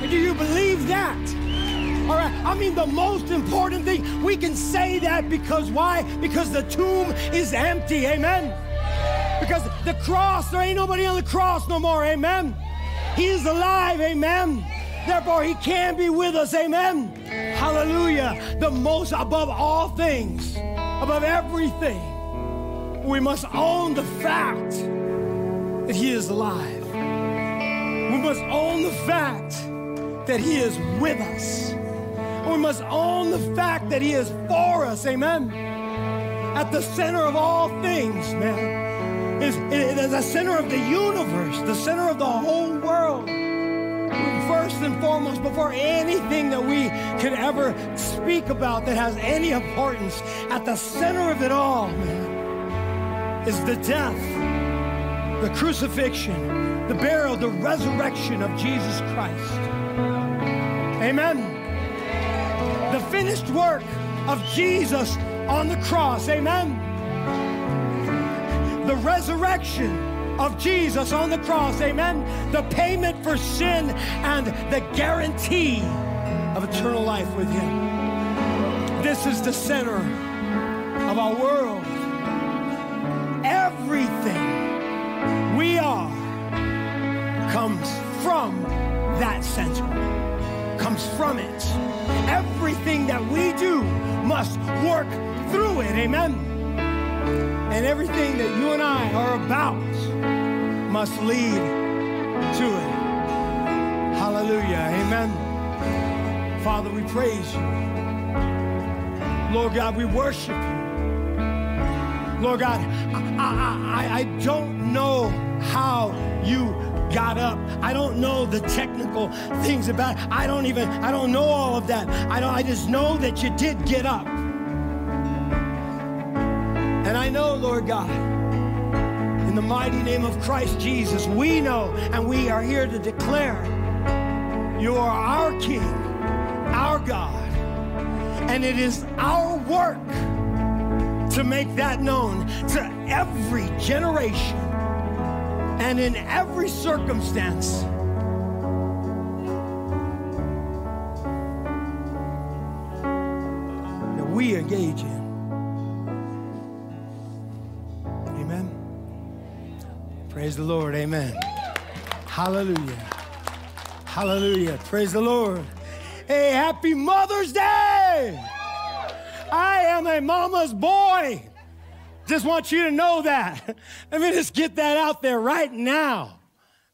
Do you believe that? All right. I mean, the most important thing, we can say that because why? Because the tomb is empty. Amen. Because the cross, there ain't nobody on the cross no more. Amen. He is alive. Amen. Therefore, he can be with us. Amen. Hallelujah. The most above all things, above everything, we must own the fact that he is alive. We must own the fact that he is with us. We must own the fact that he is for us. Amen. At the center of all things, man. Is, is the center of the universe, the center of the whole world first and foremost, before anything that we could ever speak about that has any importance, at the center of it all, man, is the death, the crucifixion, the burial, the resurrection of Jesus Christ. Amen. The finished work of Jesus on the cross. Amen. The resurrection of Jesus on the cross, amen? The payment for sin and the guarantee of eternal life with Him. This is the center of our world. Everything we are comes from that center, comes from it. Everything that we do must work through it, amen? And everything that you and I are about must lead to it. Hallelujah. Amen. Father, we praise you. Lord God, we worship you. Lord God, I, I, I, I don't know how you got up. I don't know the technical things about it. I don't even, I don't know all of that. I don't, I just know that you did get up. And I know, Lord God, in the mighty name of Christ Jesus, we know and we are here to declare you are our King, our God, and it is our work to make that known to every generation and in every circumstance. That we engage in. Amen. Praise the Lord. Amen. Hallelujah. Hallelujah. Praise the Lord. Hey, happy Mother's Day. I am a mama's boy. Just want you to know that. Let me just get that out there right now.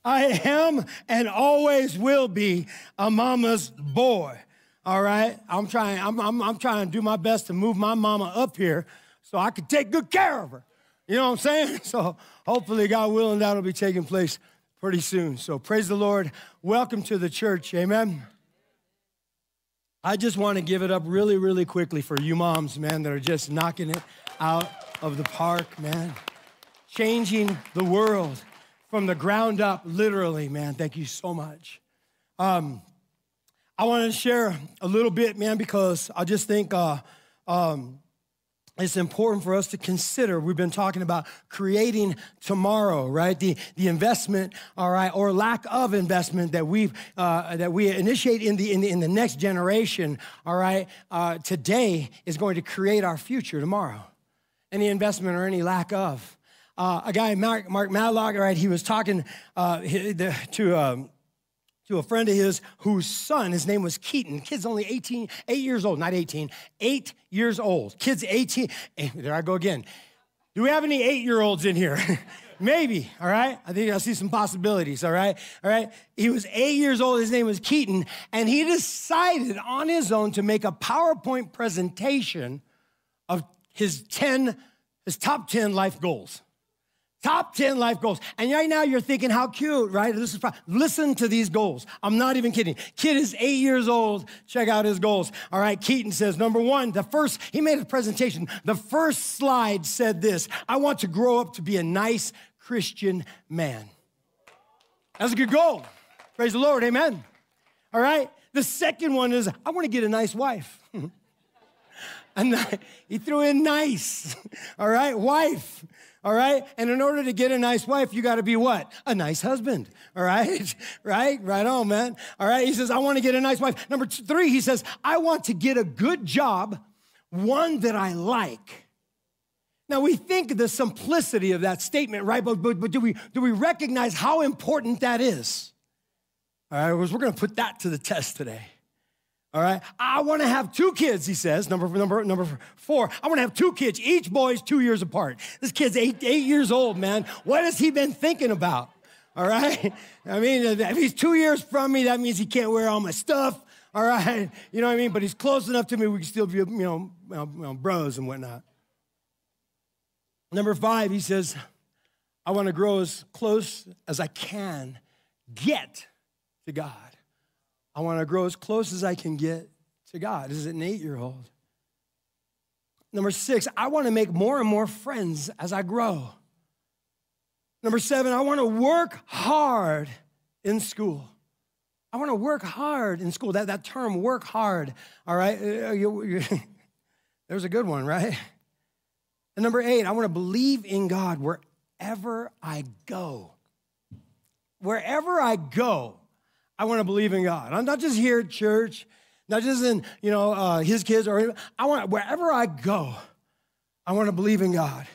I am and always will be a mama's boy. All right? I'm trying, I'm, I'm, I'm trying to do my best to move my mama up here so I can take good care of her. You know what I'm saying? So hopefully, God willing, that'll be taking place pretty soon. So praise the Lord. Welcome to the church. Amen. I just want to give it up really, really quickly for you moms, man, that are just knocking it out of the park, man. Changing the world from the ground up, literally, man. Thank you so much. Um, I want to share a little bit, man, because I just think uh, um, it's important for us to consider. We've been talking about creating tomorrow, right? The, the investment, all right, or lack of investment that we uh, that we initiate in the, in the, in the next generation, all right, uh, today is going to create our future tomorrow. Any investment or any lack of. Uh, a guy, Mark, Mark Matlock, right, he was talking uh, to. Um, to a friend of his whose son, his name was Keaton. Kid's only 18, eight years old, not 18, eight years old. Kid's 18. Eh, there I go again. Do we have any eight year olds in here? Maybe, all right? I think I see some possibilities, all right? All right? He was eight years old, his name was Keaton, and he decided on his own to make a PowerPoint presentation of his 10, his top 10 life goals. Top 10 life goals. And right now you're thinking, how cute, right? This is listen to these goals. I'm not even kidding. Kid is eight years old. Check out his goals. All right, Keaton says, number one, the first, he made a presentation. The first slide said this I want to grow up to be a nice Christian man. That's a good goal. Praise the Lord. Amen. All right. The second one is, I want to get a nice wife. And he threw in nice, all right? Wife, all right? And in order to get a nice wife, you got to be what? A nice husband, all right? right? Right on, man. All right? He says, I want to get a nice wife. Number three, he says, I want to get a good job, one that I like. Now we think the simplicity of that statement, right? But, but, but do, we, do we recognize how important that is? All right, we're going to put that to the test today. All right. I want to have two kids, he says. Number, number, number four. I want to have two kids. Each boy is two years apart. This kid's eight, eight years old, man. What has he been thinking about? All right. I mean, if he's two years from me, that means he can't wear all my stuff. All right. You know what I mean? But he's close enough to me, we can still be, you know, you know bros and whatnot. Number five, he says, I want to grow as close as I can get to God. I want to grow as close as I can get to God. Is an eight year old. Number six, I want to make more and more friends as I grow. Number seven, I want to work hard in school. I want to work hard in school. That, that term, work hard, all right? Uh, you, there's a good one, right? And number eight, I want to believe in God wherever I go. Wherever I go, I want to believe in God. I'm not just here at church, not just in, you know, uh, his kids or I want, wherever I go, I want to believe in God.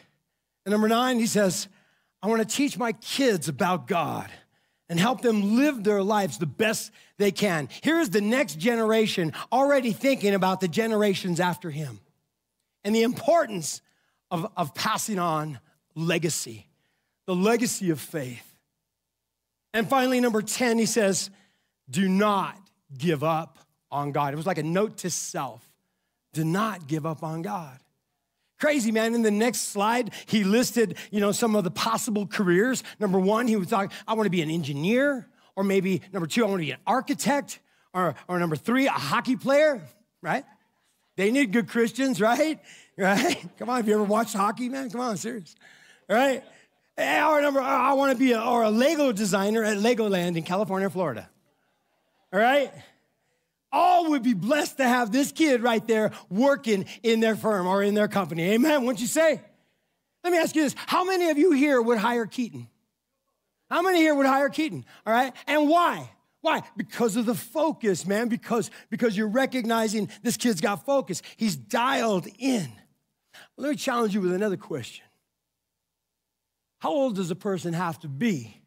And number nine, he says, I want to teach my kids about God and help them live their lives the best they can. Here's the next generation already thinking about the generations after him and the importance of, of passing on legacy, the legacy of faith. And finally, number 10, he says, do not give up on God. It was like a note to self. Do not give up on God. Crazy, man. In the next slide, he listed, you know, some of the possible careers. Number one, he was talking, I want to be an engineer, or maybe number two, I want to be an architect, or, or number three, a hockey player, right? They need good Christians, right? Right? Come on, have you ever watched hockey, man? Come on, serious. Right? Eh, or number, I want to be a, or a Lego designer at Legoland in California, Florida all right? All would be blessed to have this kid right there working in their firm or in their company. Amen, wouldn't you say? Let me ask you this How many of you here would hire Keaton? How many here would hire Keaton? All right, and why? Why? Because of the focus, man. Because, because you're recognizing this kid's got focus. He's dialed in. Let me challenge you with another question. How old does a person have to be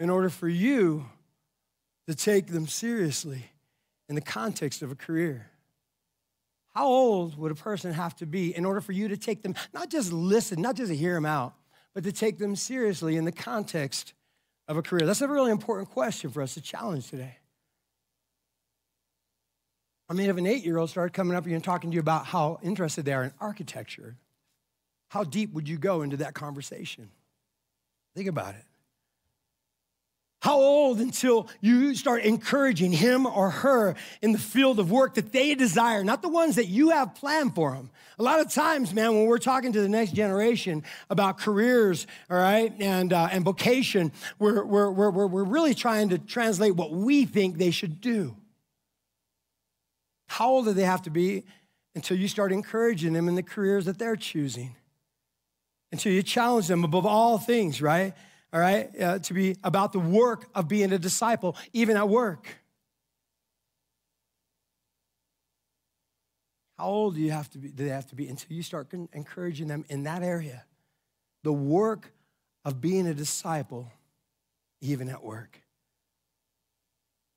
in order for you to take them seriously in the context of a career. How old would a person have to be in order for you to take them, not just listen, not just hear them out, but to take them seriously in the context of a career? That's a really important question for us to challenge today. I mean, if an eight year old started coming up you and talking to you about how interested they are in architecture, how deep would you go into that conversation? Think about it. How old until you start encouraging him or her in the field of work that they desire, not the ones that you have planned for them? A lot of times, man, when we're talking to the next generation about careers, all right, and, uh, and vocation, we're, we're, we're, we're really trying to translate what we think they should do. How old do they have to be until you start encouraging them in the careers that they're choosing? Until you challenge them above all things, right? All right, uh, to be about the work of being a disciple, even at work. How old do you have to be? Do they have to be until you start encouraging them in that area? The work of being a disciple, even at work.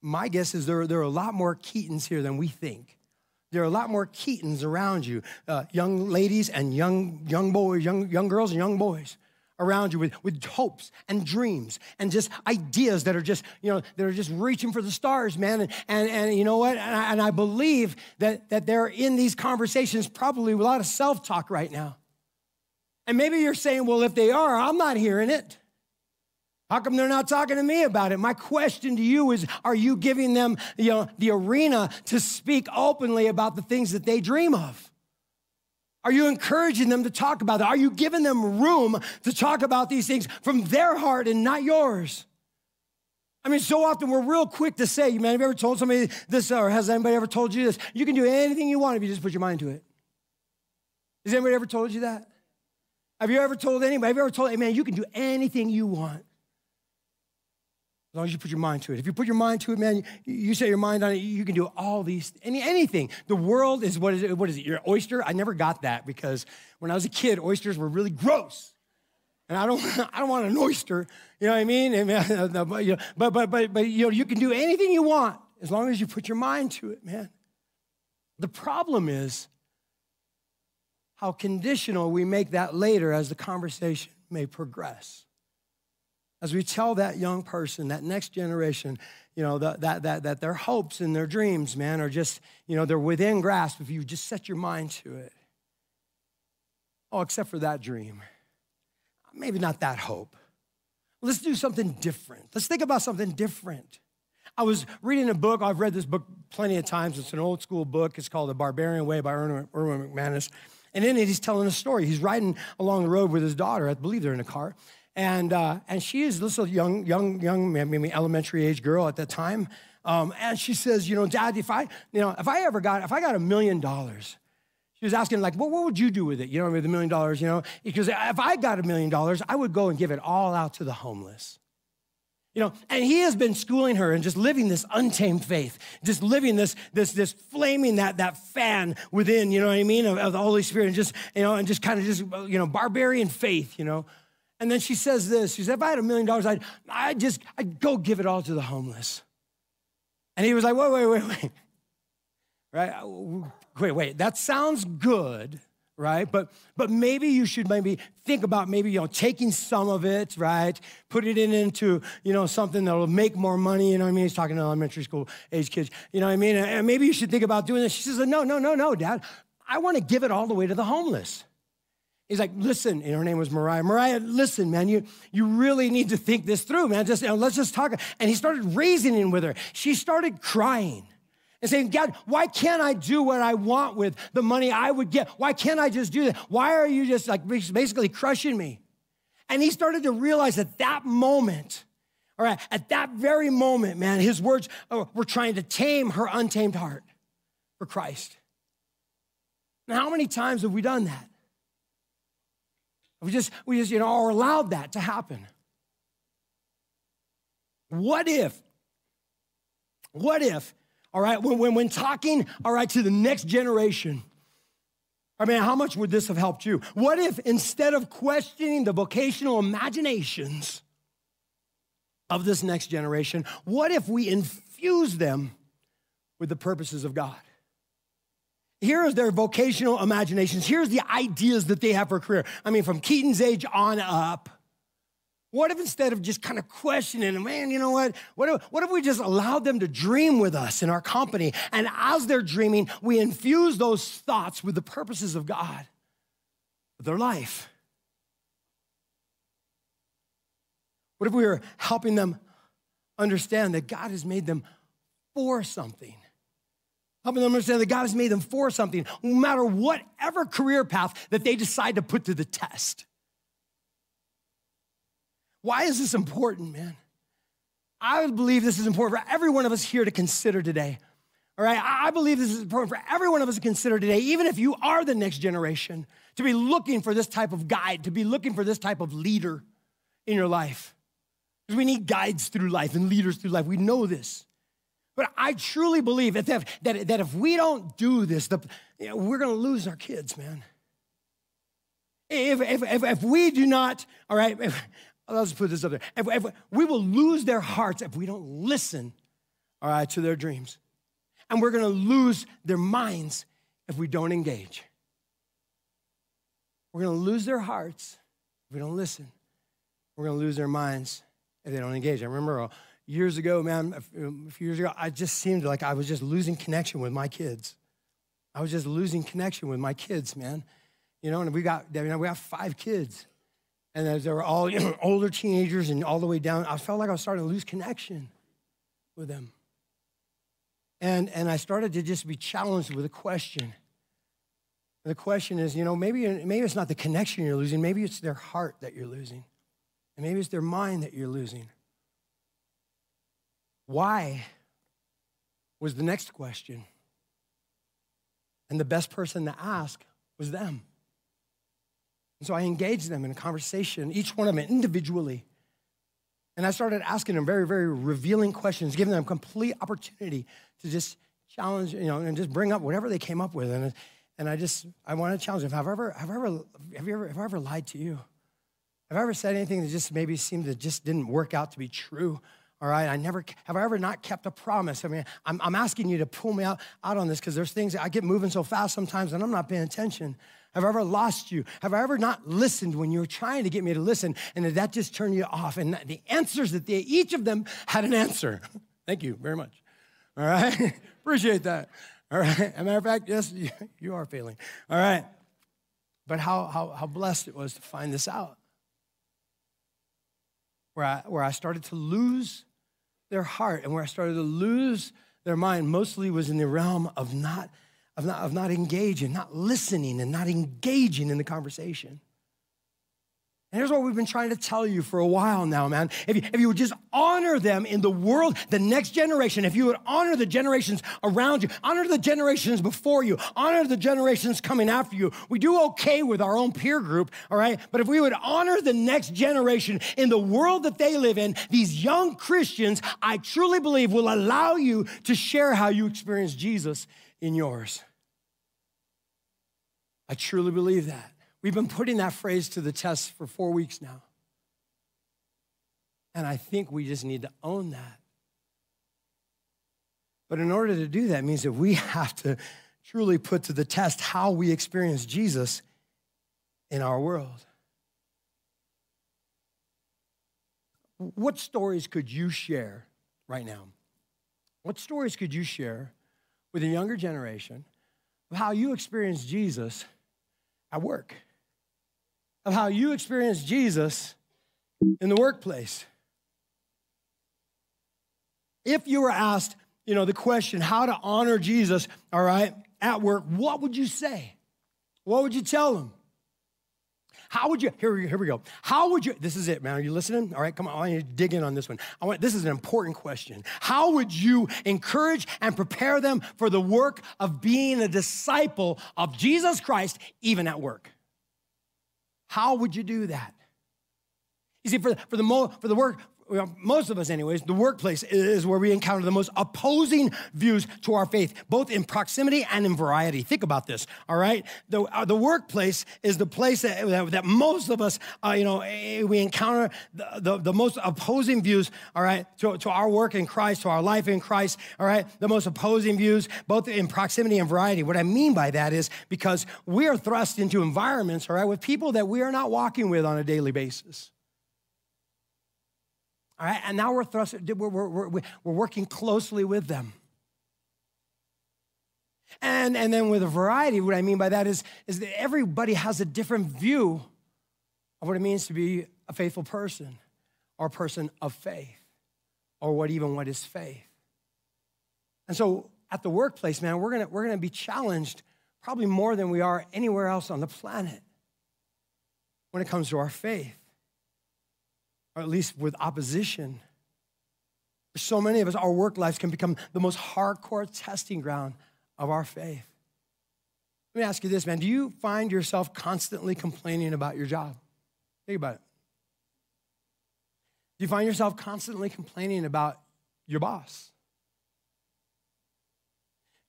My guess is there, there are a lot more Keatons here than we think. There are a lot more Keatons around you, uh, young ladies and young, young boys, young, young girls and young boys around you with, with hopes and dreams and just ideas that are just, you know, that are just reaching for the stars, man. And, and, and you know what? And I, and I believe that, that they're in these conversations probably a lot of self talk right now. And maybe you're saying, well, if they are, I'm not hearing it. How come they're not talking to me about it? My question to you is Are you giving them you know, the arena to speak openly about the things that they dream of? Are you encouraging them to talk about it? Are you giving them room to talk about these things from their heart and not yours? I mean, so often we're real quick to say, man, have you ever told somebody this, or has anybody ever told you this? You can do anything you want if you just put your mind to it. Has anybody ever told you that? Have you ever told anybody, have you ever told, man, you can do anything you want? As long as you put your mind to it. If you put your mind to it, man, you, set your mind on it, you can do all these, any, anything. The world is, what is it? What is it? Your oyster? I never got that because when I was a kid, oysters were really gross. And I don't, I don't want an oyster, you know what I mean? But, but, but, but, you know, you can do anything you want as long as you put your mind to it, man. The problem is how conditional we make that later as the conversation may progress as we tell that young person, that next generation, you know, that, that, that, that their hopes and their dreams, man, are just, you know, they're within grasp if you just set your mind to it. Oh, except for that dream. Maybe not that hope. Let's do something different. Let's think about something different. I was reading a book. I've read this book plenty of times. It's an old school book. It's called The Barbarian Way by Erwin McManus. And in it, he's telling a story. He's riding along the road with his daughter. I believe they're in a car. And, uh, and she is this young, young, young, maybe elementary age girl at that time. Um, and she says, you know, Dad, if I, you know, if I ever got, if I got a million dollars, she was asking, like, well, what would you do with it? You know, with a million dollars, you know? Because if I got a million dollars, I would go and give it all out to the homeless. You know, and he has been schooling her and just living this untamed faith, just living this, this, this flaming that, that fan within, you know what I mean, of, of the Holy Spirit, and just, you know, and just kind of just, you know, barbarian faith, you know. And then she says this. She said, if I had a million dollars, I'd, I'd just, I'd go give it all to the homeless. And he was like, wait, wait, wait, wait. Right? Wait, wait. That sounds good, right? But but maybe you should maybe think about maybe you know taking some of it, right? Put it in into you know something that'll make more money. You know what I mean? He's talking to elementary school age kids. You know what I mean? And maybe you should think about doing this. She says, no, no, no, no, Dad. I want to give it all the way to the homeless. He's like, listen, and her name was Mariah. Mariah, listen, man, you, you really need to think this through, man. Just you know, let's just talk. And he started reasoning with her. She started crying and saying, God, why can't I do what I want with the money I would get? Why can't I just do that? Why are you just like basically crushing me? And he started to realize at that moment, all right, at that very moment, man, his words uh, were trying to tame her untamed heart for Christ. Now, how many times have we done that? We just, we just, you know, are allowed that to happen. What if, what if, all right, when, when, when talking, all right, to the next generation, I mean, how much would this have helped you? What if instead of questioning the vocational imaginations of this next generation, what if we infuse them with the purposes of God? Here's their vocational imaginations. Here's the ideas that they have for a career. I mean, from Keaton's age on up. What if instead of just kind of questioning, man, you know what? What if, what if we just allowed them to dream with us in our company? And as they're dreaming, we infuse those thoughts with the purposes of God, their life. What if we were helping them understand that God has made them for something? Helping them understand that God has made them for something, no matter whatever career path that they decide to put to the test. Why is this important, man? I believe this is important for every one of us here to consider today. All right, I believe this is important for every one of us to consider today, even if you are the next generation, to be looking for this type of guide, to be looking for this type of leader in your life. Because we need guides through life and leaders through life. We know this. But I truly believe that if, that, that if we don't do this, the, you know, we're going to lose our kids, man. If, if, if, if, we do not, all right, if, let's put this up there. If, if, we will lose their hearts if we don't listen, all right, to their dreams. And we're going to lose their minds if we don't engage. We're going to lose their hearts if we don't listen. We're going to lose their minds if they don't engage. I remember uh, years ago, man, a few years ago, I just seemed like I was just losing connection with my kids. I was just losing connection with my kids, man. You know, and we got, you know, we have five kids. And as they were all you know, older teenagers and all the way down, I felt like I was starting to lose connection with them. And, and I started to just be challenged with a question. And the question is, you know, maybe, maybe it's not the connection you're losing, maybe it's their heart that you're losing. And maybe it's their mind that you're losing. Why was the next question. And the best person to ask was them. And so I engaged them in a conversation, each one of them individually. And I started asking them very, very revealing questions, giving them complete opportunity to just challenge, you know, and just bring up whatever they came up with. And, and I just, I want to challenge them. Have I ever, have I ever, have you ever, have I ever lied to you? Have I ever said anything that just maybe seemed that just didn't work out to be true? All right, I never have I ever not kept a promise. I mean, I'm, I'm asking you to pull me out, out on this because there's things I get moving so fast sometimes and I'm not paying attention. Have I ever lost you? Have I ever not listened when you were trying to get me to listen and did that just turn you off? And the answers that they, each of them had an answer. Thank you very much. All right, appreciate that. All right, as a matter of fact, yes, you are failing. All right, but how, how, how blessed it was to find this out. Where I, where I started to lose their heart and where I started to lose their mind mostly was in the realm of not, of not, of not engaging, not listening, and not engaging in the conversation. And here's what we've been trying to tell you for a while now, man. If you, if you would just honor them in the world, the next generation, if you would honor the generations around you, honor the generations before you, honor the generations coming after you. We do okay with our own peer group, all right? But if we would honor the next generation in the world that they live in, these young Christians, I truly believe will allow you to share how you experience Jesus in yours. I truly believe that. We've been putting that phrase to the test for four weeks now. And I think we just need to own that. But in order to do that means that we have to truly put to the test how we experience Jesus in our world. What stories could you share right now? What stories could you share with a younger generation of how you experience Jesus at work? Of how you experience Jesus in the workplace. If you were asked, you know, the question, how to honor Jesus, all right, at work, what would you say? What would you tell them? How would you, here, here we go. How would you, this is it, man. Are you listening? All right, come on, I want you to dig in on this one. I want, this is an important question. How would you encourage and prepare them for the work of being a disciple of Jesus Christ, even at work? How would you do that? You see, for, for, the, mo, for the work, well, most of us, anyways, the workplace is where we encounter the most opposing views to our faith, both in proximity and in variety. Think about this, all right? The, uh, the workplace is the place that, that, that most of us, uh, you know, eh, we encounter the, the, the, most opposing views, all right, to, to our work in Christ, to our life in Christ, all right? The most opposing views, both in proximity and variety. What I mean by that is because we are thrust into environments, all right, with people that we are not walking with on a daily basis. All right, and now we're thrust, we're, we're, we're, we're working closely with them. And, and then with a variety, what I mean by that is, is that everybody has a different view of what it means to be a faithful person or a person of faith or what even what is faith. And so at the workplace, man, we're gonna, we're gonna be challenged probably more than we are anywhere else on the planet when it comes to our faith or at least with opposition. So many of us, our work lives can become the most hardcore testing ground of our faith. Let me ask you this, man. Do you find yourself constantly complaining about your job? Think about it. Do you find yourself constantly complaining about your boss?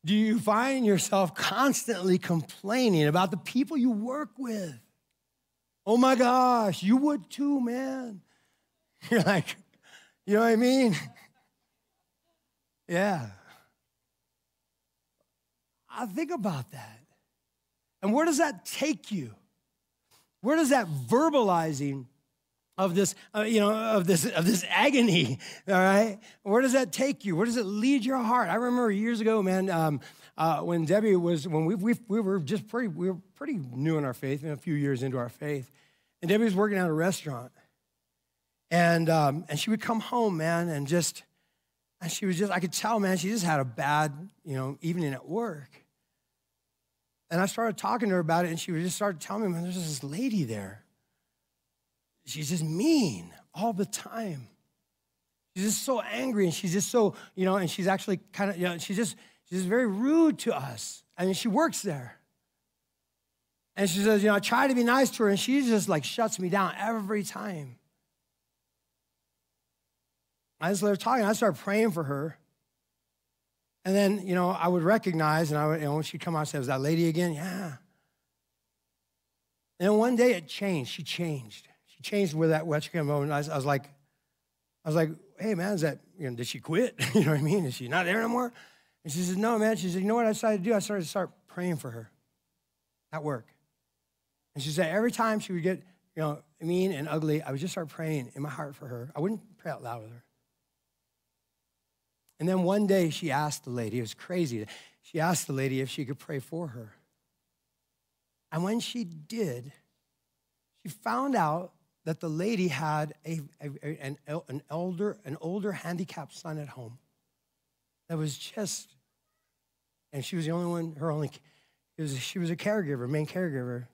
Do you find yourself constantly complaining about the people you work with? Oh my gosh, you would too, man. You're like, you know what I mean? yeah. I think about that. And where does that take you? Where does that verbalizing of this, uh, you know, of this, of this agony, all right? Where does that take you? Where does it lead your heart? I remember years ago, man, um, uh, when Debbie was, when we, we, we were just pretty, we were pretty new in our faith, a few years into our faith, and Debbie was working at a restaurant. And, um, and she would come home, man, and just, and she was just, I could tell, man, she just had a bad, you know, evening at work. And I started talking to her about it, and she would just start telling me, man, there's this lady there. She's just mean all the time. She's just so angry and she's just so, you know, and she's actually kind of, you know, she's just, she's just very rude to us. I mean, she works there. And she says, you know, I try to be nice to her and she just like shuts me down every time. I just let her talk and I started praying for her. And then, you know, I would recognize and I would, you know, when she'd come out and say, was that lady again? Yeah. And then one day it changed. She changed. She changed with that West came moment. I was, I was like, I was like, hey man, is that, you know, did she quit? you know what I mean? Is she not there anymore? And she said, no, man. She said, you know what I decided to do? I started to start praying for her at work. And she said, every time she would get, you know, mean and ugly, I would just start praying in my heart for her. I wouldn't pray out loud with her. And then one day she asked the lady, it was crazy. She asked the lady if she could pray for her. And when she did, she found out that the lady had a, a, an, an, elder, an older handicapped son at home that was just, and she was the only one, her only, was, she was a caregiver, main caregiver,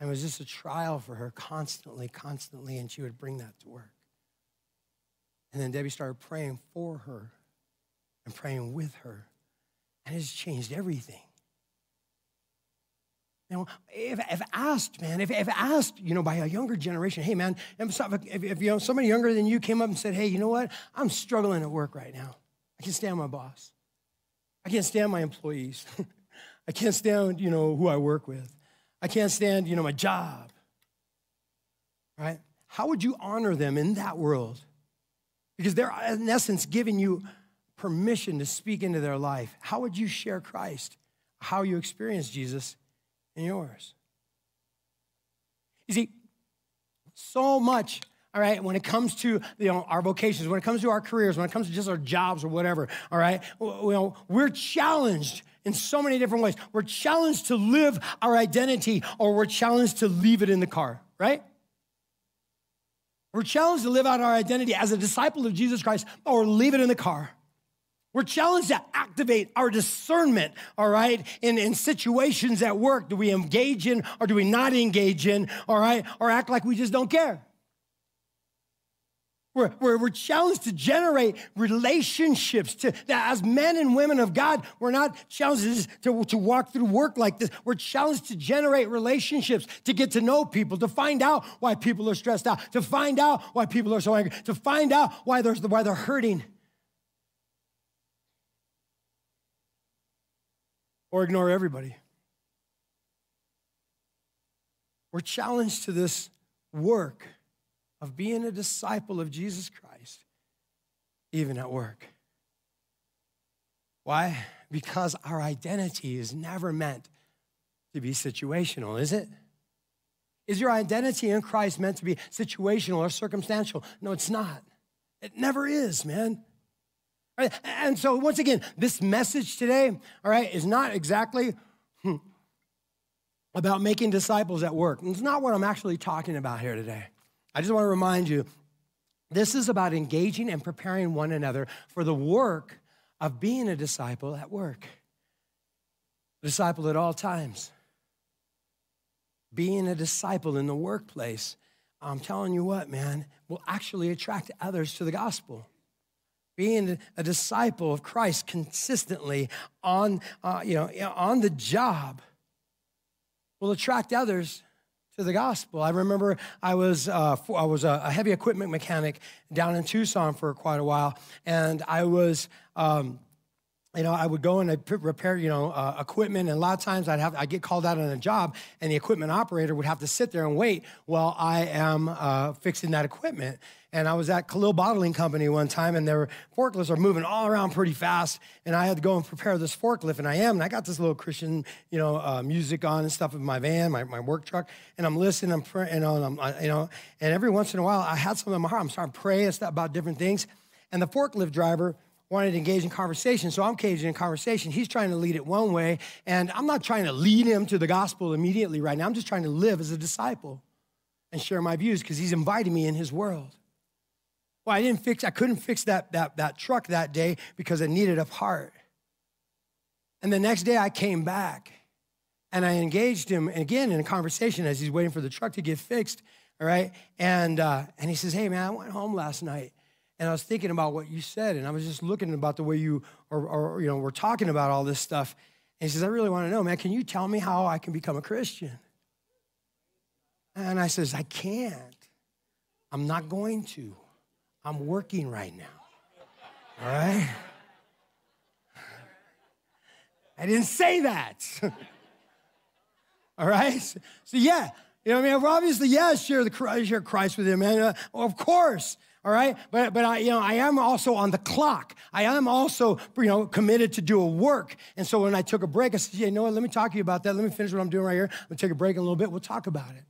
and it was just a trial for her constantly, constantly, and she would bring that to work. And then Debbie started praying for her and praying with her, and it's changed everything. Know, if, if asked, man, if, if asked, you know, by a younger generation, hey, man, if, if, if, you know, somebody younger than you came up and said, hey, you know what? I'm struggling at work right now. I can't stand my boss. I can't stand my employees. I can't stand, you know, who I work with. I can't stand, you know, my job. Right? How would you honor them in that world? Because they're, in essence, giving you permission to speak into their life. How would you share Christ? How you experience Jesus in yours. You see, so much all right when it comes to you know our vocations when it comes to our careers when it comes to just our jobs or whatever all right you know we're challenged in so many different ways we're challenged to live our identity or we're challenged to leave it in the car right we're challenged to live out our identity as a disciple of jesus christ or leave it in the car we're challenged to activate our discernment, all right, in, in situations at work. Do we engage in or do we not engage in, all right, or act like we just don't care? We're, we're, we're challenged to generate relationships. To, that as men and women of God, we're not challenged to, to walk through work like this. We're challenged to generate relationships, to get to know people, to find out why people are stressed out, to find out why people are so angry, to find out why they're, why they're hurting. Or ignore everybody. We're challenged to this work of being a disciple of Jesus Christ, even at work. Why? Because our identity is never meant to be situational, is it? Is your identity in Christ meant to be situational or circumstantial? No, it's not. It never is, man. And so, once again, this message today, all right, is not exactly hmm, about making disciples at work. It's not what I'm actually talking about here today. I just want to remind you this is about engaging and preparing one another for the work of being a disciple at work. A disciple at all times. Being a disciple in the workplace, I'm telling you what, man, will actually attract others to the gospel being a disciple of Christ consistently on, uh, you know, on the job will attract others to the gospel. I remember I was uh, I was a heavy equipment mechanic down in Tucson for quite a while, and I was. Um, you know, I would go and I'd repair, you know, uh, equipment, and a lot of times I'd have I get called out on a job, and the equipment operator would have to sit there and wait while I am uh, fixing that equipment. And I was at Kalil Bottling Company one time, and their forklifts are moving all around pretty fast. And I had to go and prepare this forklift, and I am. And I got this little Christian, you know, uh, music on and stuff in my van, my, my work truck, and I'm listening. I'm praying, you know, and I'm, you know, and every once in a while, I had something in my heart. I'm starting to pray about different things. And the forklift driver wanted to engage in conversation, so I'm engaging in conversation. He's trying to lead it one way, and I'm not trying to lead him to the gospel immediately right now. I'm just trying to live as a disciple and share my views because he's inviting me in his world. Well, I didn't fix, I couldn't fix that, that, that truck that day because I needed a part. And the next day I came back and I engaged him again in a conversation as he's waiting for the truck to get fixed. All right. And, uh, and he says, Hey, man, I went home last night and I was thinking about what you said, and I was just looking about the way you or, or you know were talking about all this stuff. And he says, I really want to know, man, can you tell me how I can become a Christian? And I says, I can't. I'm not going to. I'm working right now. All right? I didn't say that. All right? So, yeah, you know what I mean? Obviously, yeah, share the share Christ with him, man. Uh, of course. All right, but but I you know I am also on the clock. I am also you know committed to do a work. And so when I took a break, I said, "Yeah, you know what? Let me talk to you about that. Let me finish what I'm doing right here. I'm gonna take a break in a little bit. We'll talk about it."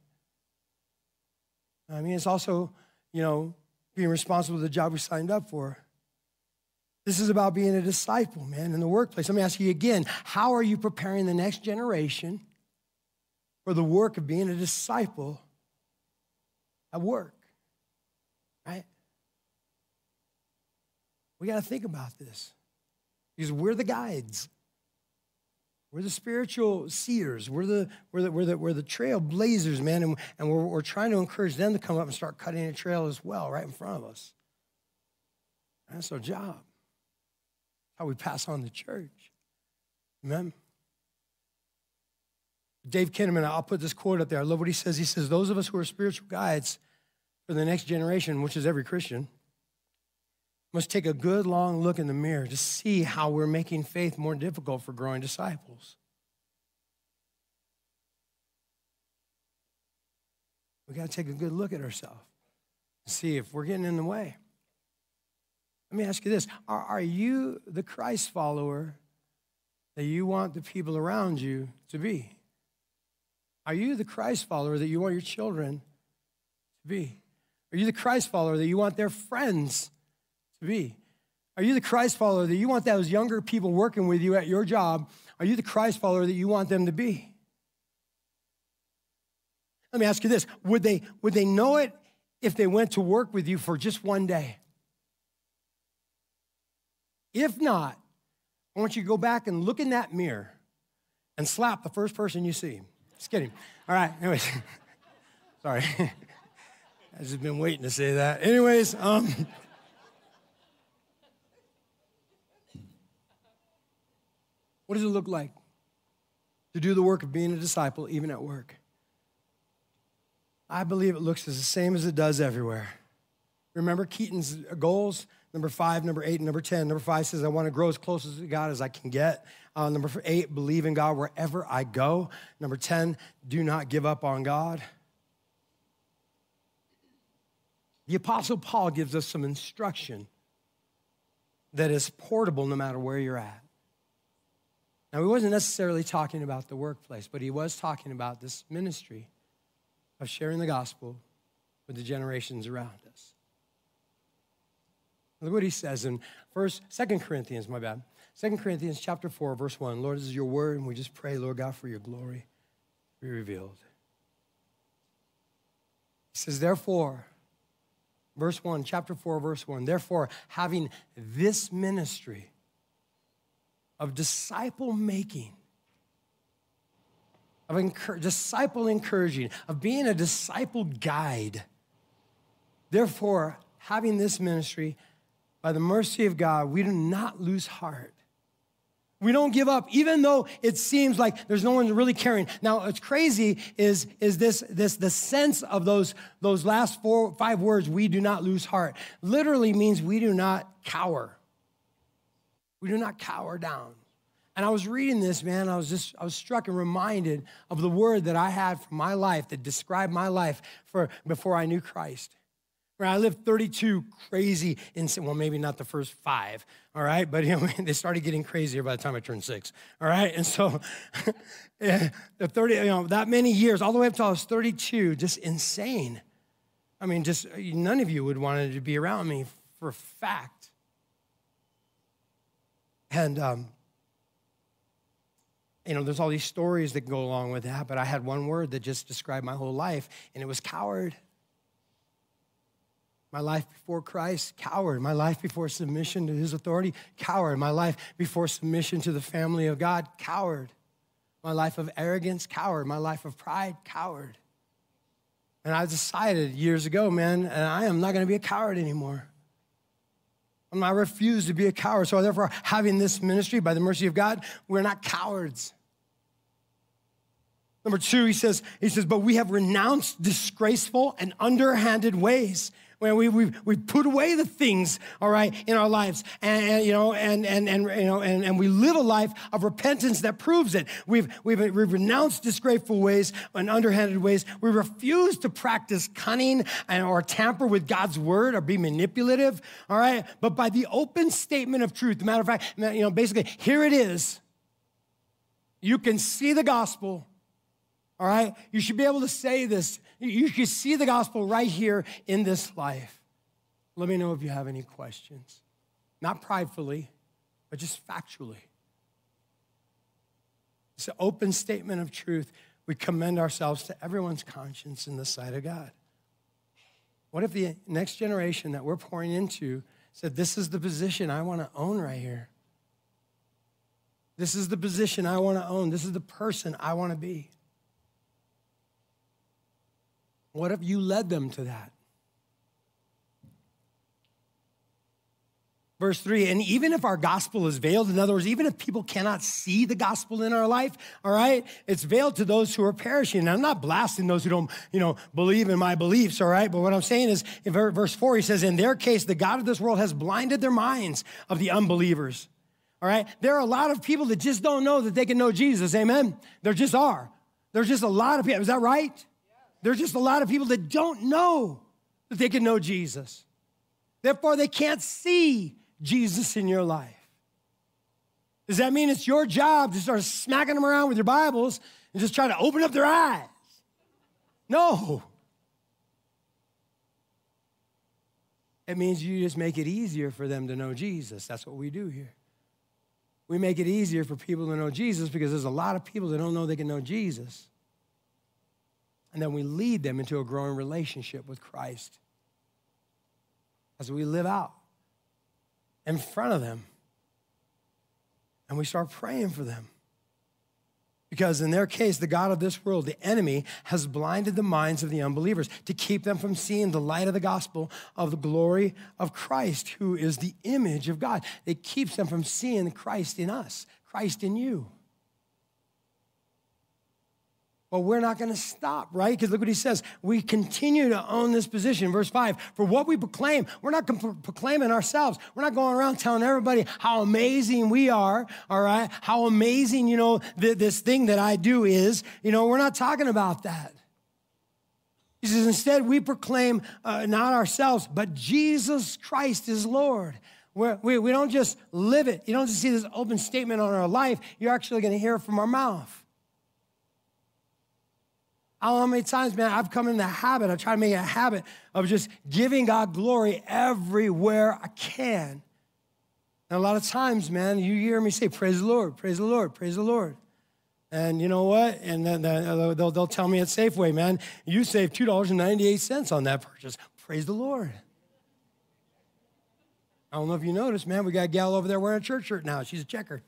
I mean, it's also you know being responsible for the job we signed up for. This is about being a disciple, man, in the workplace. Let me ask you again: How are you preparing the next generation for the work of being a disciple at work? Right? We got to think about this because we're the guides. We're the spiritual seers. We're the, we're the, we're the, we're the trailblazers, man. And, and we're, we're trying to encourage them to come up and start cutting a trail as well, right in front of us. That's our job. How we pass on the church. Amen. Dave Kinnaman, I'll put this quote up there. I love what he says. He says, Those of us who are spiritual guides for the next generation, which is every Christian, must take a good long look in the mirror to see how we're making faith more difficult for growing disciples. We got to take a good look at ourselves and see if we're getting in the way. Let me ask you this Are, are you the Christ follower that you want the people around you to be? Are you the Christ follower that you want your children to be? Are you the Christ follower that you want their friends be? Are you the Christ follower that you want those younger people working with you at your job? Are you the Christ follower that you want them to be? Let me ask you this would they, would they know it if they went to work with you for just one day? If not, I want you to go back and look in that mirror and slap the first person you see. Just kidding. All right, anyways. Sorry. I've just been waiting to say that. Anyways, um, What does it look like to do the work of being a disciple, even at work? I believe it looks the same as it does everywhere. Remember Keaton's goals? Number five, number eight, number 10. Number five says, I want to grow as close to God as I can get. Uh, number eight, believe in God wherever I go. Number 10, do not give up on God. The Apostle Paul gives us some instruction that is portable no matter where you're at. Now, he wasn't necessarily talking about the workplace, but he was talking about this ministry of sharing the gospel with the generations around us. Look what he says in first, Second Corinthians, my bad. Second Corinthians chapter 4, verse 1. Lord, this is your word, and we just pray, Lord God, for your glory be revealed. He says, therefore, verse 1, chapter 4, verse 1, therefore, having this ministry, of disciple making, of encour- disciple encouraging, of being a disciple guide. Therefore, having this ministry, by the mercy of God, we do not lose heart. We don't give up, even though it seems like there's no one really caring. Now, what's crazy is, is this, this the sense of those, those last four, five words, we do not lose heart, literally means we do not cower. We do not cower down. And I was reading this, man, I was just, I was struck and reminded of the word that I had for my life that described my life for before I knew Christ. Where I lived 32 crazy, insane, well, maybe not the first five, all right? But you know, they started getting crazier by the time I turned six, all right? And so eh, the 30, you know, that many years, all the way up till I was 32, just insane. I mean, just none of you would want to be around me for a fact. And um, you know, there's all these stories that go along with that, but I had one word that just described my whole life, and it was coward. My life before Christ, coward. My life before submission to his authority, coward. My life before submission to the family of God, coward. My life of arrogance, coward. My life of pride, coward. And I decided years ago, man, and I am not going to be a coward anymore. I refuse to be a coward. So, therefore, having this ministry by the mercy of God, we're not cowards. Number two, he says, he says, but we have renounced disgraceful and underhanded ways. When we, we, we put away the things, all right, in our lives, and, and you know, and, and, and, you know, and, and we live a life of repentance that proves it. We've, we've, we've renounced disgraceful ways and underhanded ways. We refuse to practice cunning and, or tamper with God's word or be manipulative, all right? But by the open statement of truth, matter of fact, you know, basically, here it is. You can see the gospel all right? You should be able to say this. You should see the gospel right here in this life. Let me know if you have any questions. Not pridefully, but just factually. It's an open statement of truth. We commend ourselves to everyone's conscience in the sight of God. What if the next generation that we're pouring into said, This is the position I want to own right here? This is the position I want to own. This is the person I want to be. What if you led them to that? Verse three, and even if our gospel is veiled, in other words, even if people cannot see the gospel in our life, all right, it's veiled to those who are perishing. And I'm not blasting those who don't, you know, believe in my beliefs, all right? But what I'm saying is, in verse four, he says, in their case, the God of this world has blinded their minds of the unbelievers. All right? There are a lot of people that just don't know that they can know Jesus. Amen? There just are. There's just a lot of people. Is that right? There's just a lot of people that don't know that they can know Jesus. Therefore, they can't see Jesus in your life. Does that mean it's your job to start smacking them around with your Bibles and just try to open up their eyes? No. It means you just make it easier for them to know Jesus. That's what we do here. We make it easier for people to know Jesus because there's a lot of people that don't know they can know Jesus. And then we lead them into a growing relationship with Christ as we live out in front of them. And we start praying for them. Because in their case, the God of this world, the enemy, has blinded the minds of the unbelievers to keep them from seeing the light of the gospel of the glory of Christ, who is the image of God. It keeps them from seeing Christ in us, Christ in you. But we're not going to stop, right? Because look what he says. We continue to own this position. Verse 5 For what we proclaim, we're not proclaiming ourselves. We're not going around telling everybody how amazing we are, all right? How amazing, you know, th- this thing that I do is. You know, we're not talking about that. He says, Instead, we proclaim uh, not ourselves, but Jesus Christ is Lord. We're, we, we don't just live it. You don't just see this open statement on our life. You're actually going to hear it from our mouth. How many times, man, I've come in the habit, I try to make a habit of just giving God glory everywhere I can. And a lot of times, man, you hear me say, Praise the Lord, praise the Lord, praise the Lord. And you know what? And then uh, they'll, they'll tell me at Safeway, man, you saved $2.98 on that purchase. Praise the Lord. I don't know if you noticed, man, we got a gal over there wearing a church shirt now. She's a checker.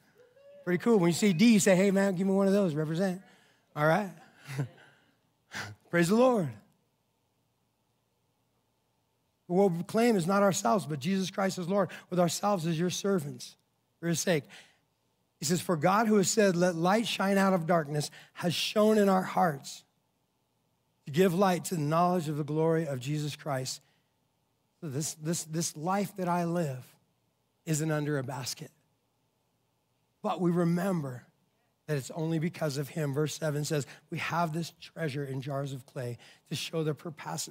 Pretty cool. When you see D, you say, hey, man, give me one of those, represent. All right? Praise the Lord. What we claim is not ourselves, but Jesus Christ as Lord, with ourselves as your servants for his sake. He says, For God who has said, Let light shine out of darkness, has shone in our hearts to give light to the knowledge of the glory of Jesus Christ. So this, this, this life that I live isn't under a basket. But we remember that it's only because of him. Verse 7 says, We have this treasure in jars of clay to show the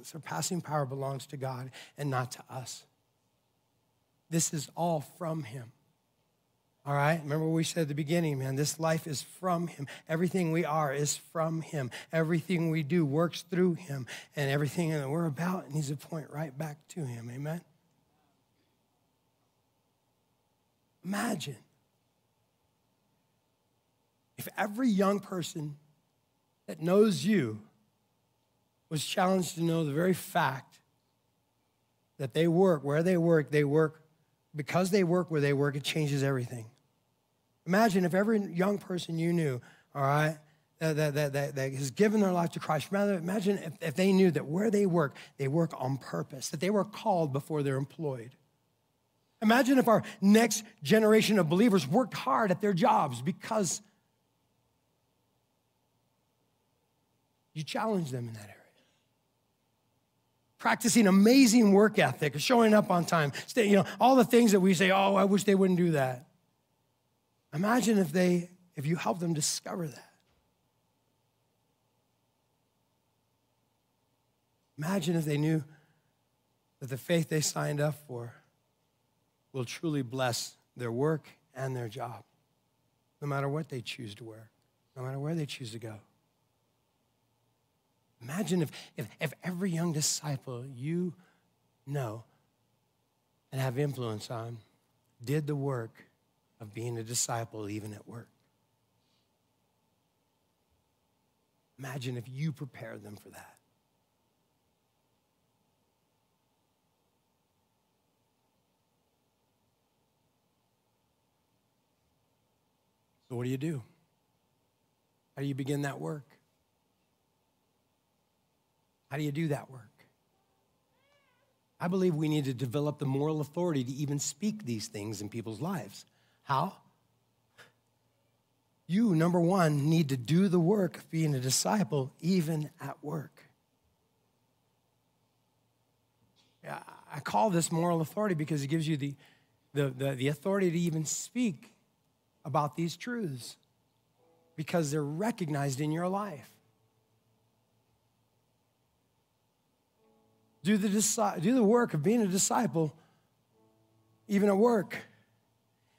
surpassing power belongs to God and not to us. This is all from him. All right? Remember what we said at the beginning, man. This life is from him. Everything we are is from him. Everything we do works through him. And everything that we're about needs to point right back to him. Amen? Imagine if every young person that knows you was challenged to know the very fact that they work where they work, they work because they work where they work, it changes everything. Imagine if every young person you knew, all right, that, that, that, that, has given their life to Christ, rather, imagine if, if they knew that where they work, they work on purpose, that they were called before they're employed. Imagine if our next generation of believers worked hard at their jobs because you challenge them in that area. Practicing amazing work ethic, showing up on time, stay, you know, all the things that we say, oh, I wish they wouldn't do that. Imagine if they, if you help them discover that. Imagine if they knew that the faith they signed up for will truly bless their work and their job, no matter what they choose to wear, no matter where they choose to go. Imagine if, if, if every young disciple you know and have influence on did the work of being a disciple even at work. Imagine if you prepared them for that. So, what do you do? How do you begin that work? How do you do that work? I believe we need to develop the moral authority to even speak these things in people's lives. How? You, number one, need to do the work of being a disciple even at work. I call this moral authority because it gives you the, the, the, the authority to even speak about these truths because they're recognized in your life. Do the, do the work of being a disciple even at work.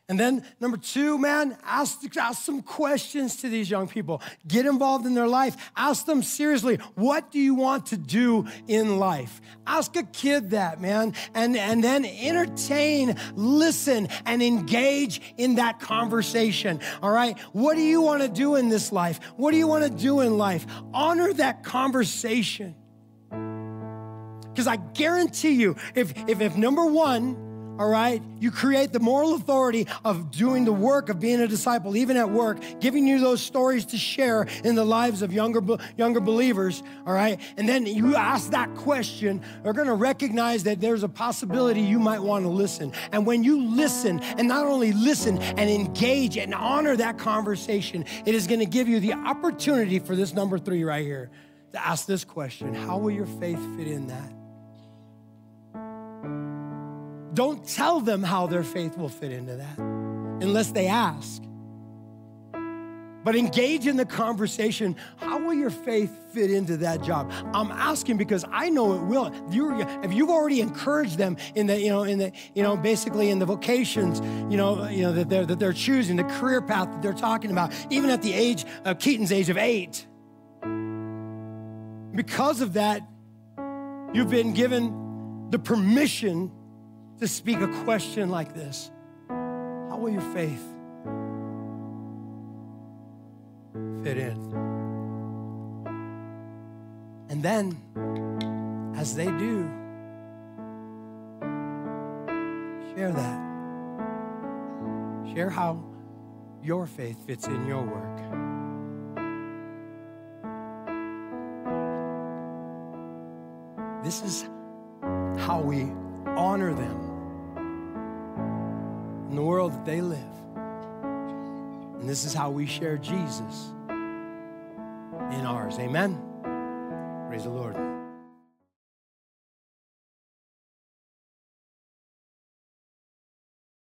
And then number two, man, ask, ask some questions to these young people. Get involved in their life. Ask them seriously, what do you want to do in life? Ask a kid that, man, and, and then entertain, listen, and engage in that conversation. All right? What do you want to do in this life? What do you want to do in life? Honor that conversation. Because I guarantee you, if, if, if number one, all right? You create the moral authority of doing the work of being a disciple, even at work, giving you those stories to share in the lives of younger, younger believers, all right? And then you ask that question, they're gonna recognize that there's a possibility you might wanna listen. And when you listen, and not only listen and engage and honor that conversation, it is gonna give you the opportunity for this number three right here to ask this question How will your faith fit in that? Don't tell them how their faith will fit into that unless they ask. But engage in the conversation. How will your faith fit into that job? I'm asking because I know it will. You're, if you've already encouraged them in the, you know, in the, you know, basically in the vocations, you know, you know that they're that they're choosing, the career path that they're talking about, even at the age of Keaton's age of eight. Because of that, you've been given the permission to speak a question like this How will your faith fit in? And then, as they do, share that. Share how your faith fits in your work. This is how we honor them in the world that they live. And this is how we share Jesus in ours. Amen. Praise the Lord.